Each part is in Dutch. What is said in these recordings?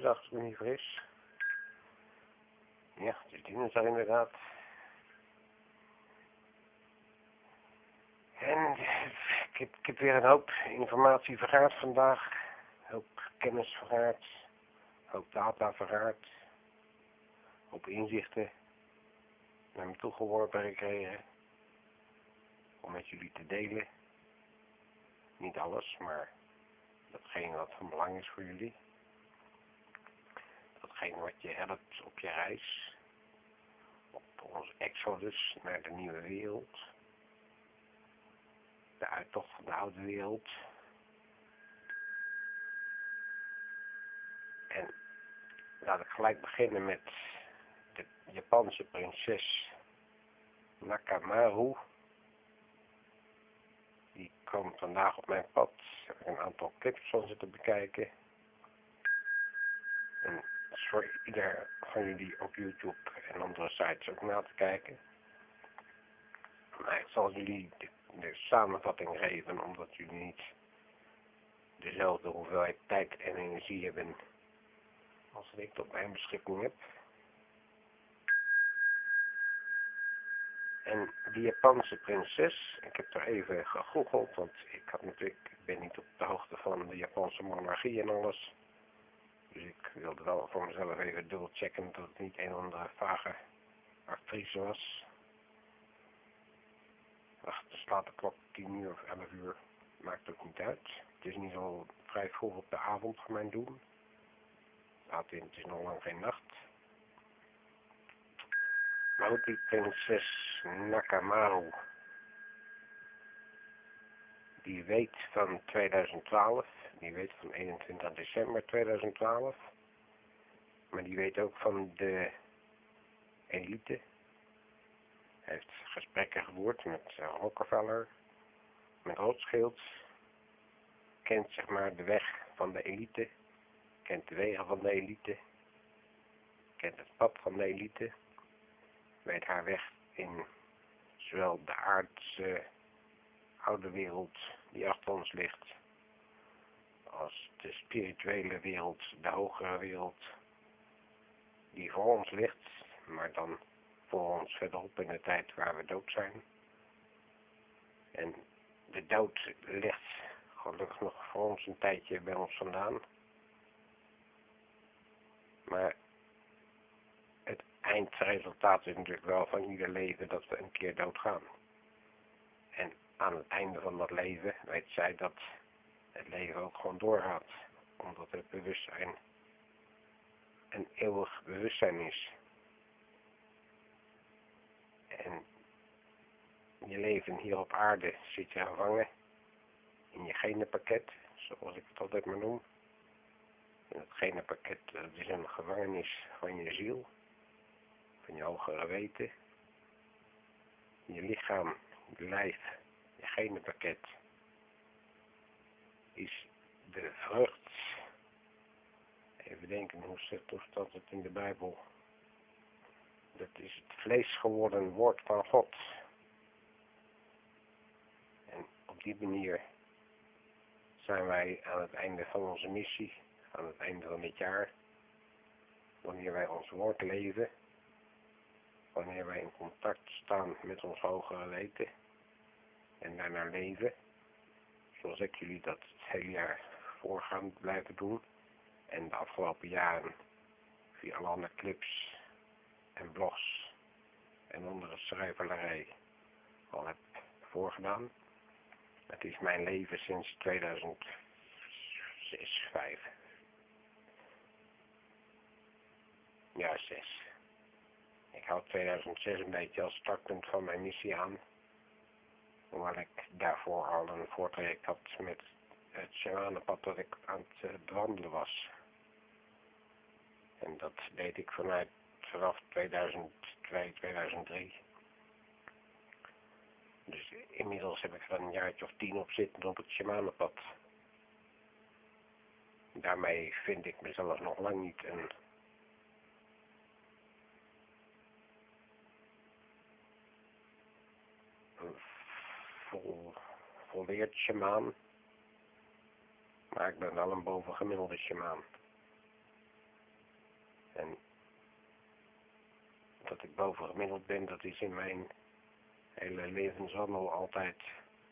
dinsdag, als ik me niet. Ja, het is dinsdag inderdaad. En ik heb, ik heb weer een hoop informatie vergaard vandaag. Een hoop kennis vergaard. Een hoop data vergaard. Een hoop inzichten naar me toegeworpen gekregen. Om met jullie te delen. Niet alles, maar datgene wat van belang is voor jullie. Datgene wat je helpt op je reis. Op ons exodus naar de nieuwe wereld. De uittocht van de oude wereld. En laat ik gelijk beginnen met de Japanse prinses Nakamaru die kwam vandaag op mijn pad. Heb een aantal clips van zitten bekijken. Voor ieder van jullie op YouTube en andere sites ook na te kijken. Maar ik zal jullie de, de samenvatting geven, omdat jullie niet dezelfde hoeveelheid tijd en energie hebben als ik tot mijn beschikking heb. En die Japanse prinses, ik heb er even gegoogeld, want ik had natuurlijk, ik ben niet op de hoogte van de Japanse monarchie en alles. Dus ik wilde wel voor mezelf even dubbelchecken dat het niet een of andere vage actrice was. Wacht, er slaat de klok 10 uur of 11 uur, maakt ook niet uit. Het is niet zo vrij vroeg op de avond voor mijn doen. Laat in, het is nog lang geen nacht. Maar ook die prinses Nakamaru, die weet van 2012, die weet van 21 december 2012, maar die weet ook van de elite. Hij heeft gesprekken gevoerd met uh, Rockefeller, met Rothschild, kent zeg maar de weg van de elite, kent de wegen van de elite, kent het pad van de elite. Weet haar weg in zowel de aardse oude wereld die achter ons ligt, als de spirituele wereld, de hogere wereld, die voor ons ligt, maar dan voor ons verderop in de tijd waar we dood zijn. En de dood ligt gelukkig nog voor ons een tijdje bij ons vandaan. Maar eindresultaat is natuurlijk wel van ieder leven dat we een keer doodgaan. En aan het einde van dat leven weet zij dat het leven ook gewoon doorgaat. Omdat het bewustzijn een eeuwig bewustzijn is. En je leven hier op aarde zit je gevangen in je genenpakket, zoals ik het altijd maar noem. En het genenpakket dat is een gevangenis van je ziel van je hogere weten, je lichaam, je lijf, je genenpakket, is de vrucht. Even denken, hoe staat het in de Bijbel? Dat is het vlees geworden woord van God. En op die manier zijn wij aan het einde van onze missie, aan het einde van dit jaar, wanneer wij ons woord leven, wanneer wij in contact staan met ons hogere weten en daarna leven, zoals ik jullie dat het hele jaar voorgaan blijven doen en de afgelopen jaren via alle clips en blogs en andere schrijverij al heb voorgedaan. Het is mijn leven sinds 2006, 5. Ja, 6 ik houd 2006 een beetje als startpunt van mijn missie aan. Hoewel ik daarvoor al een voortraject had met het shamanenpad dat ik aan het uh, bewandelen was. En dat deed ik vanuit vanaf 2002, 2003. Dus inmiddels heb ik er een jaartje of tien op zitten op het shamanenpad. Daarmee vind ik mezelf nog lang niet een volleerd shamaan. Maar ik ben wel een bovengemiddelde shamaan. En dat ik bovengemiddeld ben, dat is in mijn hele levenswandel altijd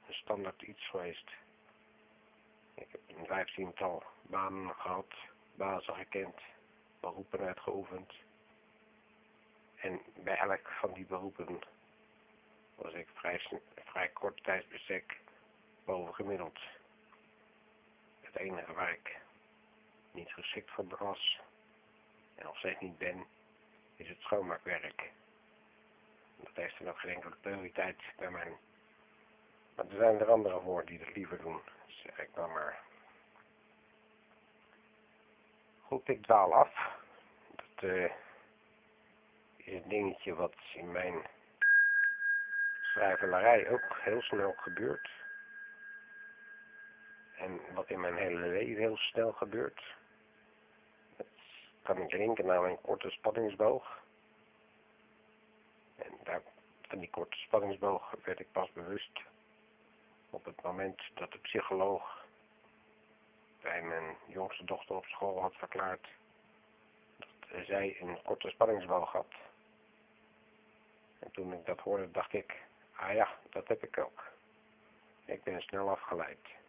een standaard iets geweest. Ik heb een vijftiental banen gehad, bazen gekend, beroepen uitgeoefend. En bij elk van die beroepen was ik vrij, vrij kort tijdsbestek bovengemiddeld. Het enige waar ik niet geschikt voor was en nog steeds niet ben, is het schoonmaakwerk. Dat heeft er nog geen enkele prioriteit bij mij. Maar er zijn er anderen voor die dat liever doen, zeg ik dan maar. Goed, ik dwaal af. Dat uh, is een dingetje wat in mijn schrijvelarij ook heel snel gebeurt. En wat in mijn hele leven heel snel gebeurt. Dat kan ik linken naar mijn korte spanningsboog. En daar, van die korte spanningsboog werd ik pas bewust op het moment dat de psycholoog bij mijn jongste dochter op school had verklaard dat zij een korte spanningsboog had. En toen ik dat hoorde, dacht ik, ah ja, dat heb ik ook. Ik ben snel afgeleid.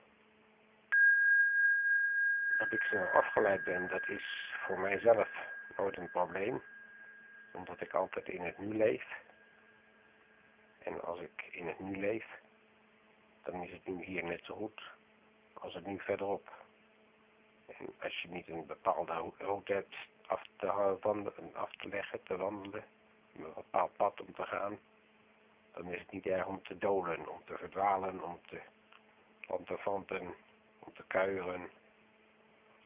Dat ik snel afgeleid ben, dat is voor mijzelf nooit een probleem. Omdat ik altijd in het nu leef. En als ik in het nu leef, dan is het nu hier net zo goed als het nu verderop. En als je niet een bepaalde route hebt af te, wandelen, af te leggen, te wandelen, een bepaald pad om te gaan, dan is het niet erg om te dolen, om te verdwalen, om te lanterfanten, om te kuieren,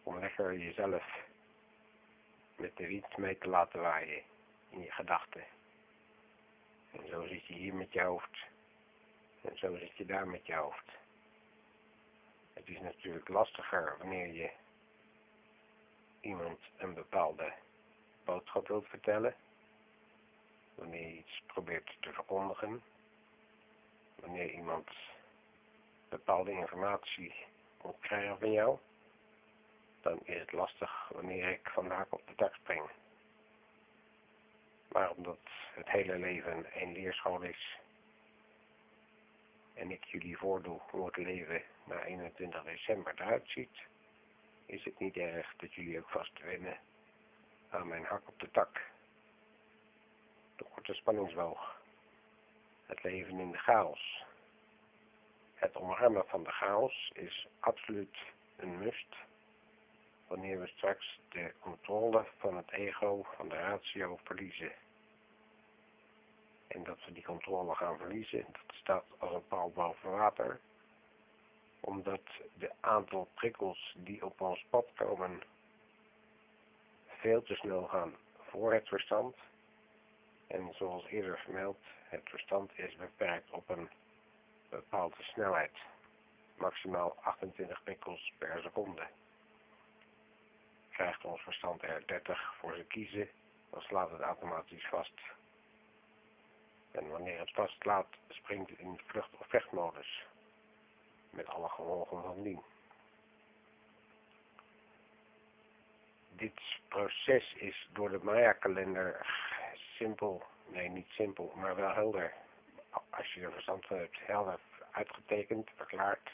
om lekker jezelf met de wind mee te laten waaien in je gedachten. En zo zit je hier met je hoofd. En zo zit je daar met je hoofd. Het is natuurlijk lastiger wanneer je iemand een bepaalde boodschap wilt vertellen. Wanneer je iets probeert te verkondigen. Wanneer iemand bepaalde informatie moet krijgen van jou. Dan is het lastig wanneer ik vandaag op de dak spring. Maar omdat het hele leven een leerschool is en ik jullie voordoe hoe het leven na 21 december eruit ziet, is het niet erg dat jullie ook vast wennen aan mijn hak op de tak. De korte spanningsboog. Het leven in de chaos. Het omarmen van de chaos is absoluut een must wanneer we straks de controle van het ego, van de ratio verliezen. En dat we die controle gaan verliezen, dat staat als een paal boven water. Omdat de aantal prikkels die op ons pad komen veel te snel gaan voor het verstand. En zoals eerder vermeld, het verstand is beperkt op een bepaalde snelheid. Maximaal 28 prikkels per seconde krijgt ons verstand er 30 voor ze kiezen, dan slaat het automatisch vast. En wanneer het vastlaat, springt het in vlucht- of vechtmodus. Met alle gevolgen van dien. Dit proces is door de Maya-kalender simpel, nee niet simpel, maar wel helder. Als je er verstand van hebt, helder uitgetekend, verklaard.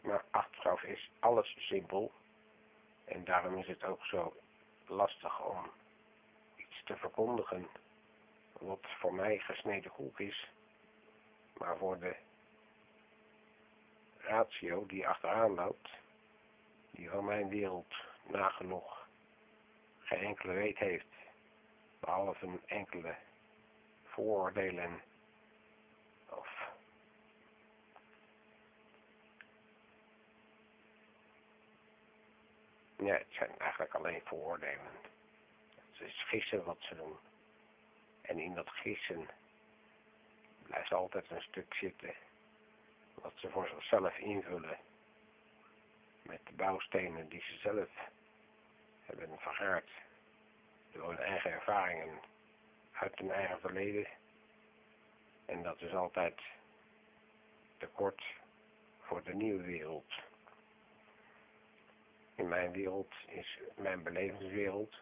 Maar achteraf is alles simpel en daarom is het ook zo lastig om iets te verkondigen wat voor mij gesneden koek is, maar voor de ratio die achteraan loopt, die van mijn wereld nagenoeg geen enkele weet heeft, behalve een enkele vooroordelen Ja, het zijn eigenlijk alleen vooroordelen. Het is gissen wat ze doen. En in dat gissen blijft altijd een stuk zitten wat ze voor zichzelf invullen met de bouwstenen die ze zelf hebben vergaard door hun eigen ervaringen uit hun eigen verleden. En dat is altijd tekort voor de nieuwe wereld. Mijn wereld is, mijn belevingswereld,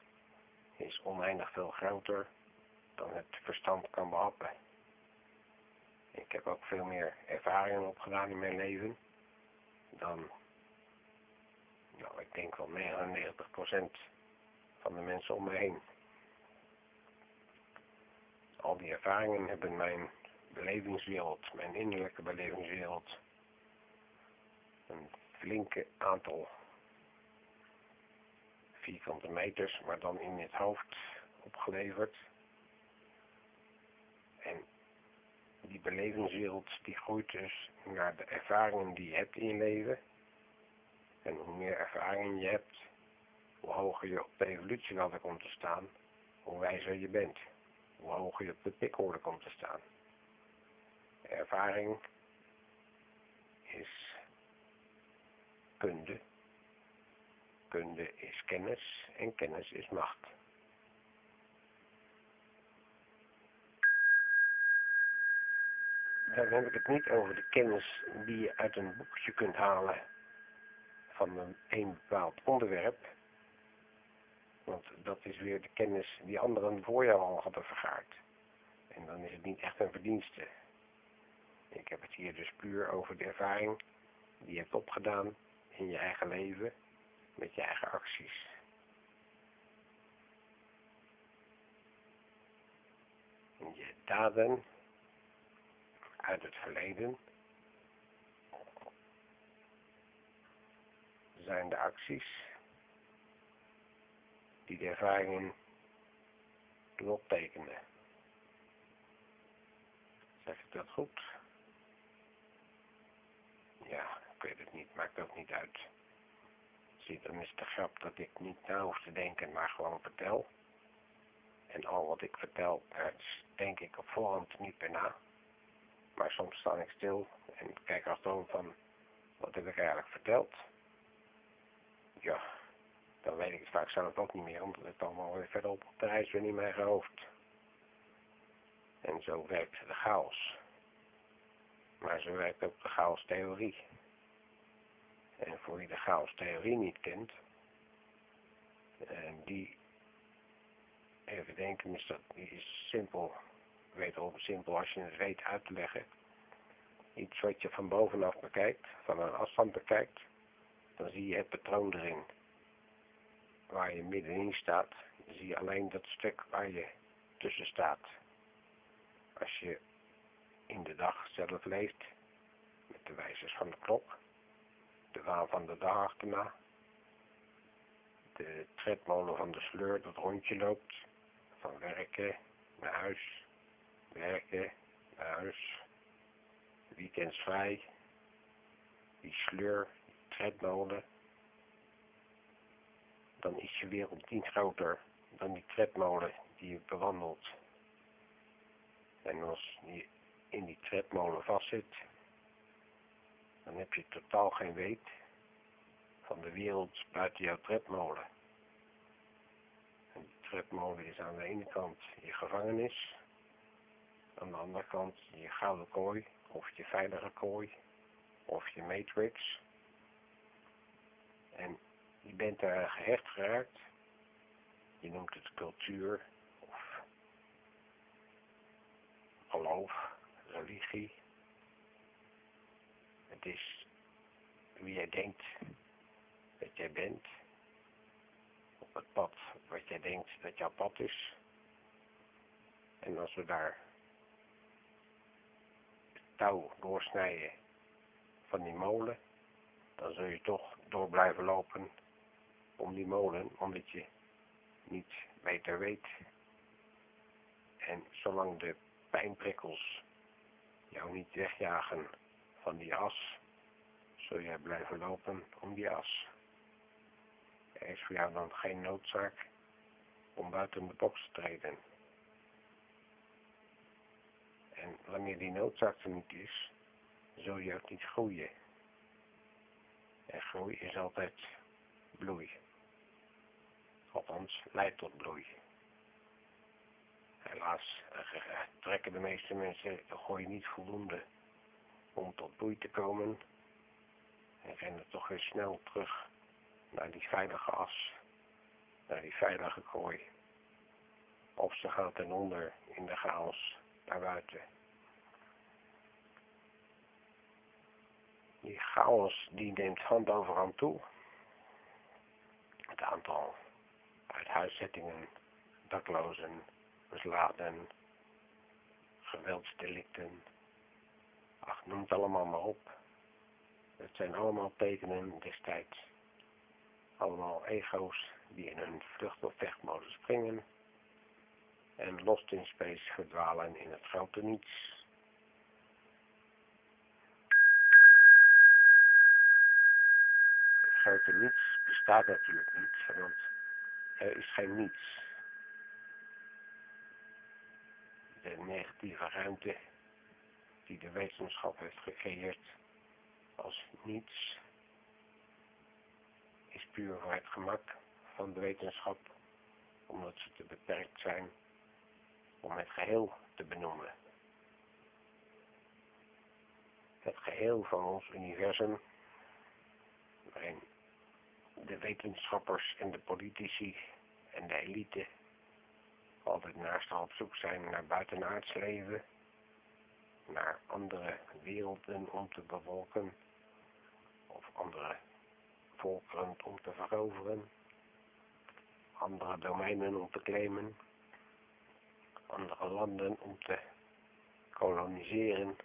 is oneindig veel groter dan het verstand kan behappen. Ik heb ook veel meer ervaringen opgedaan in mijn leven dan, nou, ik denk wel 99% van de mensen om me heen. Al die ervaringen hebben mijn belevingswereld, mijn innerlijke belevingswereld, een flinke aantal vierkante meters, maar dan in het hoofd opgeleverd. En die belevingswereld die groeit dus naar de ervaringen die je hebt in je leven. En hoe meer ervaringen je hebt, hoe hoger je op de evolutieladder komt te staan, hoe wijzer je bent. Hoe hoger je op de pikorde komt te staan. Ervaring is kunde. Kunde is kennis en kennis is macht. Dan heb ik het niet over de kennis die je uit een boekje kunt halen van een, bepaald onderwerp. Want dat is weer de kennis die anderen voor jou al hadden vergaard. En dan is het niet echt een verdienste. Ik heb het hier dus puur over de ervaring die je hebt opgedaan in je eigen leven met je eigen acties. Je daden uit het verleden zijn de acties die de ervaringen doen optekenen. Zeg ik dat goed? Ja, ik weet het niet, maakt ook niet uit. Dan is de grap dat ik niet na hoef te denken, maar gewoon vertel. En al wat ik vertel, daar denk ik op voorhand niet meer na. Maar soms sta ik stil en kijk achterom van, wat heb ik eigenlijk verteld? Ja, dan weet ik het vaak zelf ook niet meer, omdat het allemaal weer verderop op de reis weer in mijn hoofd. En zo werkt de chaos. Maar zo werkt ook de chaos-theorie. En voor wie de chaos-theorie niet kent, en die, even denken, is dat, die is simpel, wederom simpel als je het weet uit te leggen. Iets wat je van bovenaf bekijkt, van een afstand bekijkt, dan zie je het patroon erin. Waar je middenin staat, zie je alleen dat stuk waar je tussen staat. Als je in de dag zelf leeft, met de wijzers van de klok, de waan van de dag achterna, de tredmolen van de sleur dat rondje loopt, van werken naar huis, werken naar huis, weekends vrij, die sleur, die tredmolen, dan is je wereld niet groter dan die tredmolen die je bewandelt. En als je in die tredmolen vastzit, dan heb je totaal geen weet van de wereld buiten jouw tredmolen. En die tredmolen is aan de ene kant je gevangenis, aan de andere kant je gouden kooi, of je veilige kooi, of je matrix. En je bent daar gehecht geraakt. Je noemt het cultuur of geloof, religie. Is wie jij denkt dat jij bent. Op het pad wat jij denkt dat jouw pad is. En als we daar het touw doorsnijden van die molen, dan zul je toch door blijven lopen om die molen, omdat je niet beter weet. En zolang de pijnprikkels jou niet wegjagen van die as, zul jij blijven lopen om die as. Er is voor jou dan geen noodzaak om buiten de box te treden. En wanneer die noodzaak er niet is, zul je ook niet groeien. En groei is altijd bloei. Althans, leidt tot bloei. Helaas eh, trekken de meeste mensen gooi niet voldoende om tot bloei te komen en rennen toch weer snel terug naar die veilige as, naar die veilige kooi. Of ze gaat ten onder in de chaos naar buiten. Die chaos die neemt hand over hand toe. Het aantal uithuiszettingen, daklozen, beslagen, geweldsdelicten. Ach, noem het allemaal maar op. Het zijn allemaal tekenen destijds. Allemaal ego's die in hun vlucht- of vechtmodus springen en lost in space verdwalen in het grote niets. Het grote niets bestaat natuurlijk niet, want er is geen niets. De negatieve ruimte die de wetenschap heeft gecreëerd als niets is puur voor het gemak van de wetenschap, omdat ze te beperkt zijn om het geheel te benoemen. Het geheel van ons universum, waarin de wetenschappers en de politici en de elite altijd naast op zoek zijn naar buitenaards leven, naar andere werelden om te bevolken, of andere volkeren om te veroveren, andere domeinen om te claimen, andere landen om te koloniseren.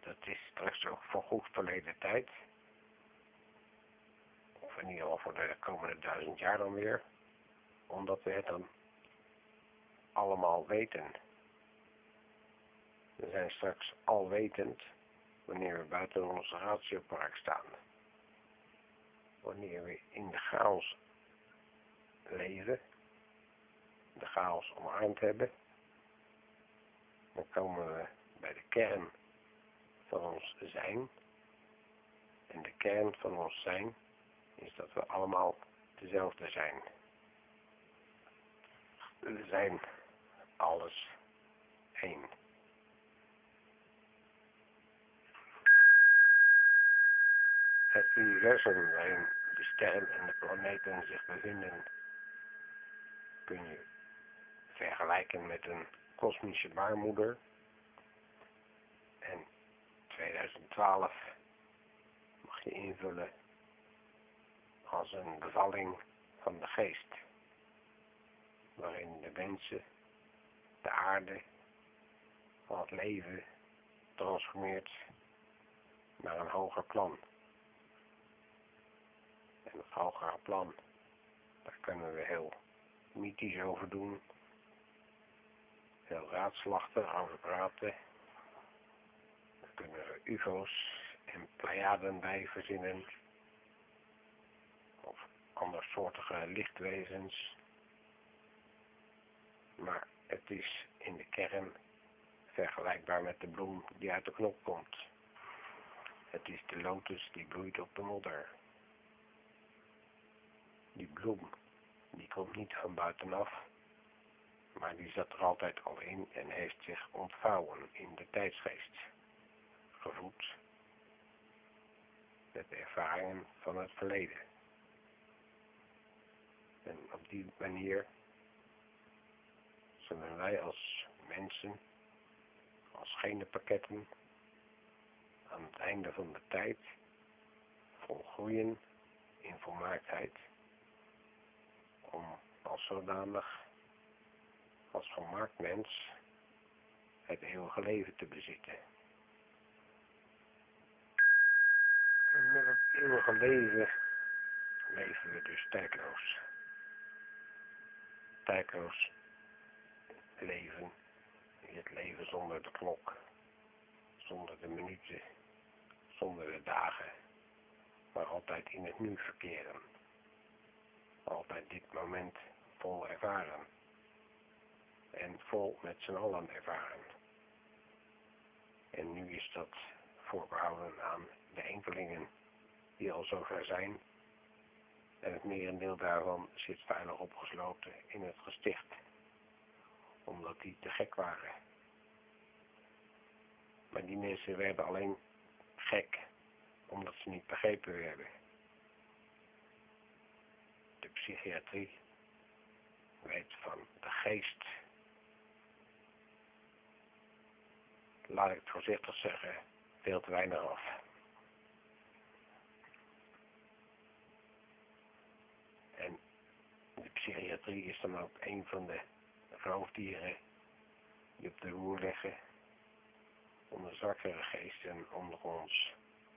Dat is straks ook voor goed verleden tijd. Of in ieder geval voor de komende duizend jaar dan weer. Omdat we het dan allemaal weten. We zijn straks alwetend wanneer we buiten ons ratiopark staan. Wanneer we in de chaos leven, de chaos omarmd hebben, dan komen we bij de kern van ons zijn. En de kern van ons zijn is dat we allemaal dezelfde zijn. We zijn alles één. Het universum waarin de sterren en de planeten zich bevinden kun je vergelijken met een kosmische baarmoeder. En 2012 mag je invullen als een bevalling van de geest. Waarin de mensen, de aarde, al het leven transformeert naar een hoger plan. En het hogere plan, daar kunnen we heel mythisch over doen. Heel raadslachtig over praten. Daar kunnen we ufo's en pleiaden bij verzinnen. Of andersoortige lichtwezens. Maar het is in de kern vergelijkbaar met de bloem die uit de knop komt. Het is de lotus die bloeit op de modder. Die bloem die komt niet van buitenaf, maar die zat er altijd al in en heeft zich ontvouwen in de tijdsgeest, gevoed met de ervaringen van het verleden. En op die manier zullen wij als mensen, als pakketten, aan het einde van de tijd volgroeien in volmaaktheid om als zodanig, als volmaakt mens, het eeuwige leven te bezitten. En met het eeuwige leven leven we dus tijdloos. Tijdloos leven in het leven zonder de klok, zonder de minuten, zonder de dagen, maar altijd in het nu verkeren altijd dit moment vol ervaren. En vol met z'n allen ervaren. En nu is dat voorbehouden aan de enkelingen die al zover zijn. En het merendeel daarvan zit veilig opgesloten in het gesticht. Omdat die te gek waren. Maar die mensen werden alleen gek, omdat ze niet begrepen hebben. De psychiatrie weet van de geest, laat ik het voorzichtig zeggen, veel te weinig af. En de psychiatrie is dan ook een van de roofdieren die op de roer liggen om de zwakkere geesten onder ons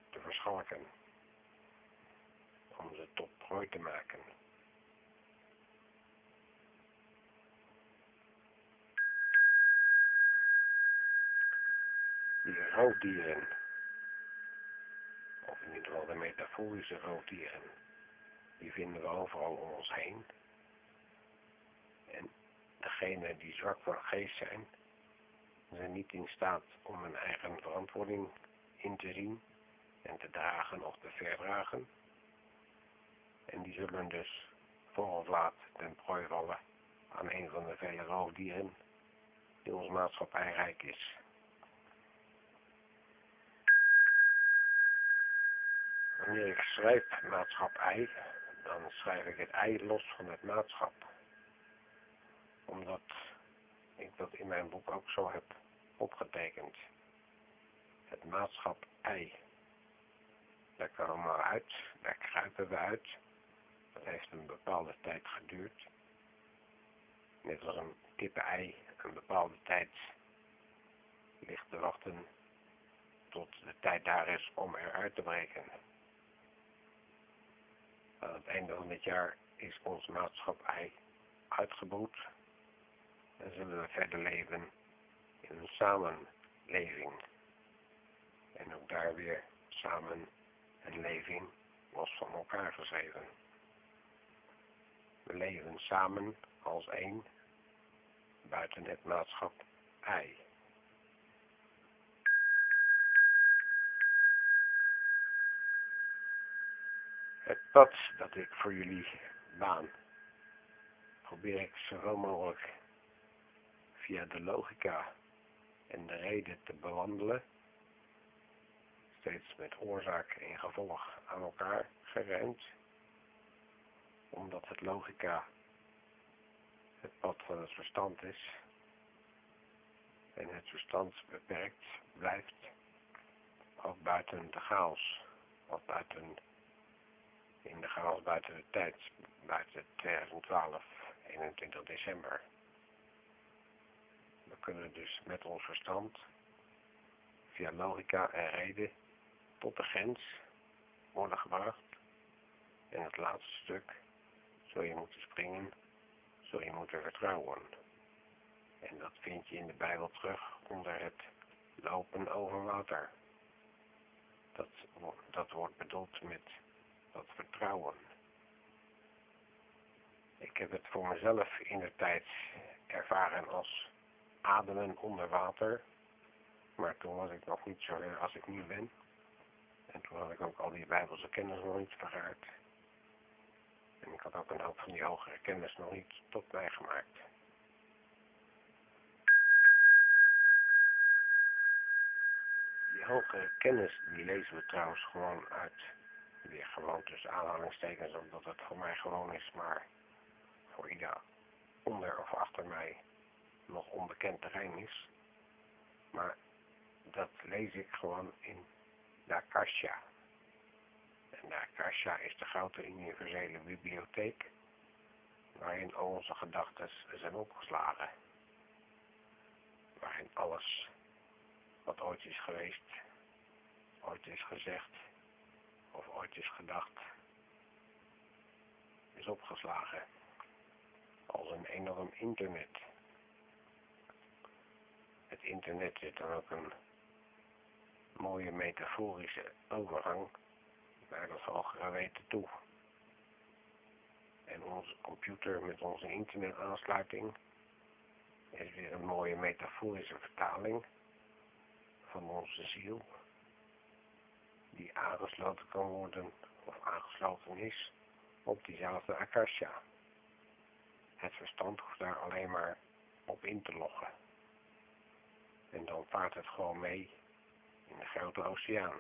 te verschalken, om ze tot prooi te maken. Die roofdieren, of in ieder geval de metaforische roofdieren, die vinden we overal om ons heen. En degenen die zwak van geest zijn, zijn niet in staat om hun eigen verantwoording in te zien en te dragen of te verdragen. En die zullen dus voor of laat ten prooi vallen aan een van de vele roofdieren die ons maatschappij rijk is. Wanneer ik schrijf maatschappij, dan schrijf ik het ei los van het maatschap. Omdat ik dat in mijn boek ook zo heb opgetekend. Het maatschap ei. Daar komen we uit, daar kruipen we uit. Dat heeft een bepaalde tijd geduurd. Net als een kippen-ei een bepaalde tijd ligt te wachten tot de tijd daar is om eruit te breken. Aan het einde van dit jaar is ons maatschappij uitgebroed en zullen we verder leven in een samenleving. En ook daar weer samen een leving los van elkaar geschreven. We leven samen als één buiten het maatschap ei. Het pad dat ik voor jullie baan, probeer ik zoveel mogelijk via de logica en de reden te bewandelen, steeds met oorzaak en gevolg aan elkaar gerend, omdat het logica het pad van het verstand is en het verstand beperkt blijft, ook buiten de chaos, of buiten, in de chaos buiten de tijd, buiten 2012, 21 december. We kunnen dus met ons verstand, via logica en reden, tot de grens worden gebracht. En het laatste stuk zul je moeten springen, zul je moeten vertrouwen. En dat vind je in de Bijbel terug onder het lopen over water. Dat, dat wordt bedoeld met dat vertrouwen. Ik heb het voor mezelf in de tijd ervaren als ademen onder water. Maar toen was ik nog niet zo ver als ik nu ben. En toen had ik ook al die bijbelse kennis nog niet vergaard. En ik had ook een hoop van die hogere kennis nog niet tot mij gemaakt. Die hogere kennis, die lezen we trouwens gewoon uit, weer gewoon tussen aanhalingstekens, omdat het voor mij gewoon is, maar voor ieder onder of achter mij nog onbekend terrein is. Maar dat lees ik gewoon in de Akasha. En de Akasha is de grote universele bibliotheek waarin al onze gedachten zijn opgeslagen. Waarin alles wat ooit is geweest, ooit is gezegd of ooit is gedacht, is opgeslagen als een enorm internet het internet zit dan ook een mooie metaforische overgang naar dat hogere weten toe. En onze computer met onze internetaansluiting is weer een mooie metaforische vertaling van onze ziel, die aangesloten kan worden of aangesloten is op diezelfde akasha. Het verstand hoeft daar alleen maar op in te loggen. En dan vaart het gewoon mee in de grote oceaan.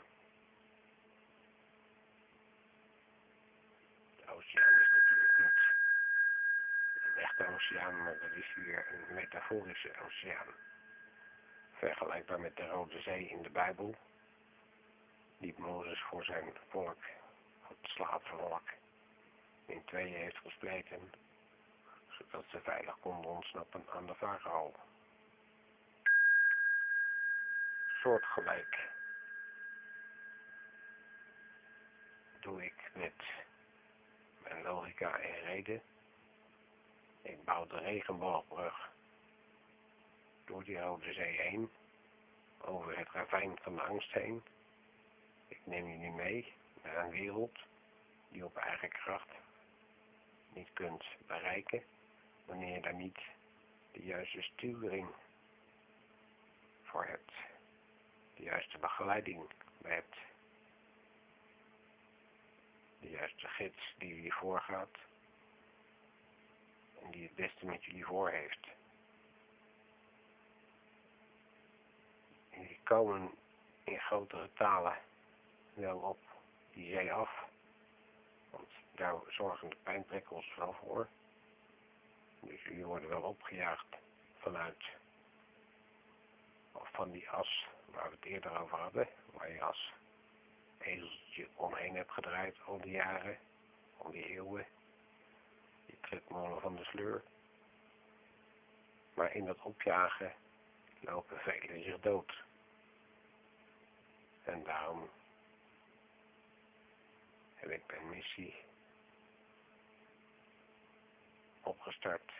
De oceaan is natuurlijk niet een echte oceaan, maar dat is hier een metaforische oceaan. Vergelijkbaar met de Rode Zee in de Bijbel, die Mozes voor zijn volk, het slaapvolk, in tweeën heeft gespleten, zodat ze veilig konden ontsnappen aan de farao. Soortgelijk doe ik met mijn logica en reden. Ik bouw de regenboogbrug door die Rode Zee heen, over het ravijn van de angst heen. Ik neem jullie mee naar een wereld die op eigen kracht niet kunt bereiken, wanneer je daar niet de juiste sturing voor hebt, de juiste begeleiding hebt de juiste gids die jullie voorgaat en die het beste met jullie voor heeft. En die komen in grotere talen wel op die zee af, want daar zorgen de pijnprikkels wel voor. Dus jullie worden wel opgejaagd vanuit, of van die as waar we het eerder over hadden, waar je as ezeltje omheen heb gedraaid al die jaren, al die eeuwen. Die tredmolen van de sleur. Maar in dat opjagen lopen velen zich dood. En daarom heb ik mijn missie opgestart,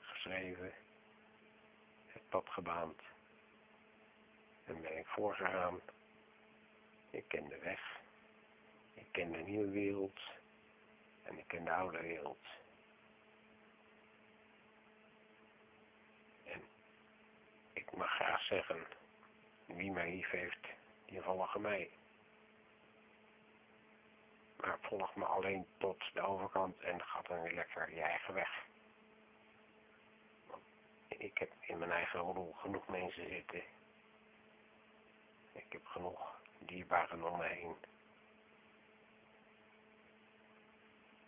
geschreven, het pad gebaand en ben ik voorgegaan ik ken de weg. Ik ken de nieuwe wereld. En ik ken de oude wereld. En ik mag graag zeggen, wie mij lief heeft, die volgt mij. Maar volg me alleen tot de overkant en ga dan weer lekker je eigen weg. Want ik heb in mijn eigen rol genoeg mensen zitten. Ik heb genoeg dierbaren om me heen.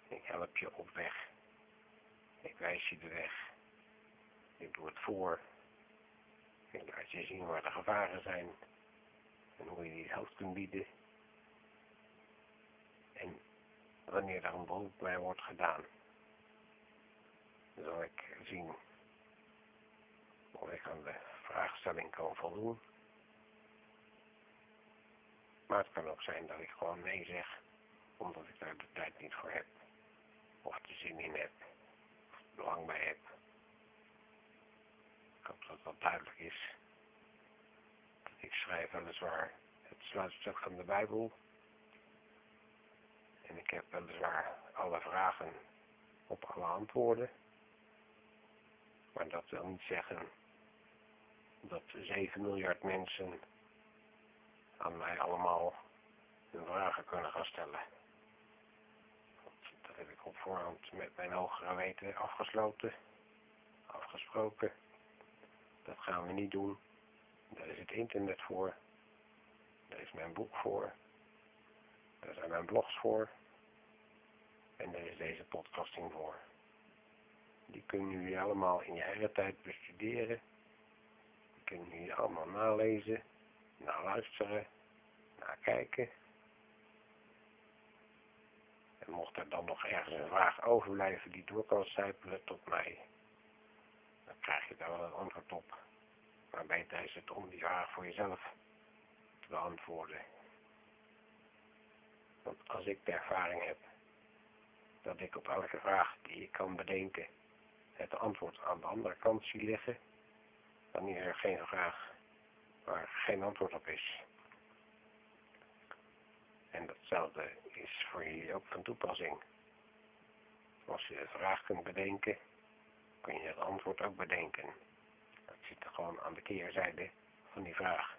Ik help je op weg. Ik wijs je de weg. Ik doe het voor. Ik laat je zien waar de gevaren zijn. En hoe je die hulp kunt bieden. En wanneer er een beroep bij wordt gedaan, zal ik zien of ik aan de vraagstelling kan voldoen. Maar het kan ook zijn dat ik gewoon nee zeg, omdat ik daar de tijd niet voor heb. Of de zin in heb. Of belang bij heb. Ik hoop dat dat duidelijk is. Ik schrijf weliswaar het sluitstuk van de Bijbel. En ik heb weliswaar alle vragen op alle antwoorden. Maar dat wil niet zeggen dat 7 miljard mensen aan mij allemaal hun vragen kunnen gaan stellen. dat heb ik op voorhand met mijn hogere weten afgesloten, afgesproken. Dat gaan we niet doen. Daar is het internet voor. Daar is mijn boek voor. Daar zijn mijn blogs voor. En daar is deze podcasting voor. Die kunnen jullie allemaal in je eigen tijd bestuderen. Die kunnen jullie allemaal nalezen naar luisteren, naar kijken. En mocht er dan nog ergens een vraag overblijven die door kan sijpelen tot mij, dan krijg je daar wel een antwoord op. Maar beter is het om die vraag voor jezelf te beantwoorden. Want als ik de ervaring heb dat ik op elke vraag die ik kan bedenken het antwoord aan de andere kant zie liggen, dan is er geen vraag waar geen antwoord op is. En datzelfde is voor jullie ook van toepassing. Als je een vraag kunt bedenken, kun je het antwoord ook bedenken. Dat zit er gewoon aan de keerzijde van die vraag.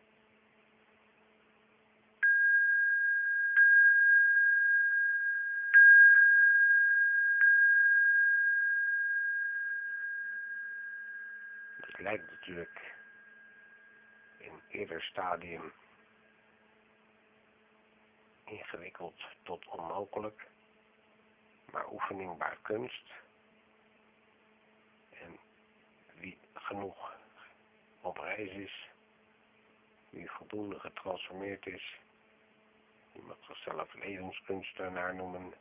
Het lijkt natuurlijk in eerder stadium ingewikkeld tot onmogelijk, maar oefening bij kunst genoeg op reis is, die voldoende getransformeerd is, die mag zichzelf levenskunstenaar noemen.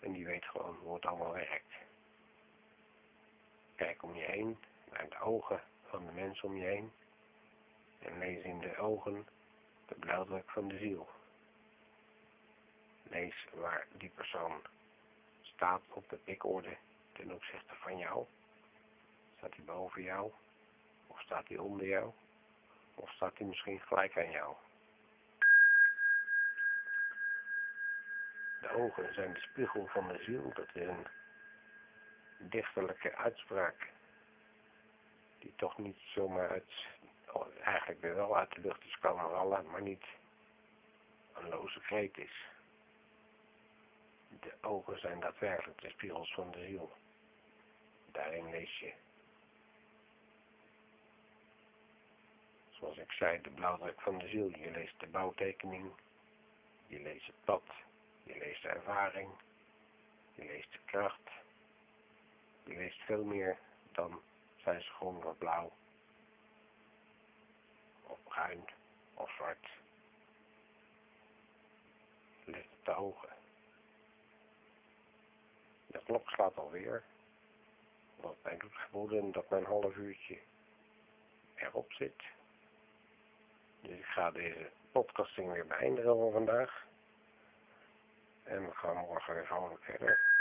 En die weet gewoon hoe het allemaal werkt. Kijk om je heen, naar de ogen van de mensen om je heen en lees in de ogen de blauwdruk van de ziel. Lees waar die persoon staat op de pikorde ten opzichte van jou. Staat hij boven jou? Of staat hij onder jou? Of staat hij misschien gelijk aan jou? De ogen zijn de spiegel van de ziel. Dat is een dichterlijke uitspraak. Die toch niet zomaar uit, eigenlijk weer wel uit de lucht is komen vallen, maar niet een loze kreet is. De ogen zijn daadwerkelijk de spiegels van de ziel. Daarin lees je, zoals ik zei, de blauwdruk van de ziel. Je leest de bouwtekening, je leest het pad, je leest de ervaring, je leest de kracht, je leest veel meer dan zijn ze of blauw, of bruin of zwart. Je leest de ogen. De klok slaat alweer. Wat mij doet vermoeden dat mijn half uurtje erop zit. Dus ik ga deze podcasting weer beëindigen voor vandaag. En we gaan morgen weer gewoon verder.